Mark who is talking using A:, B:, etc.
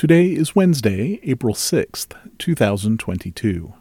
A: Today is Wednesday, April 6th, 2022.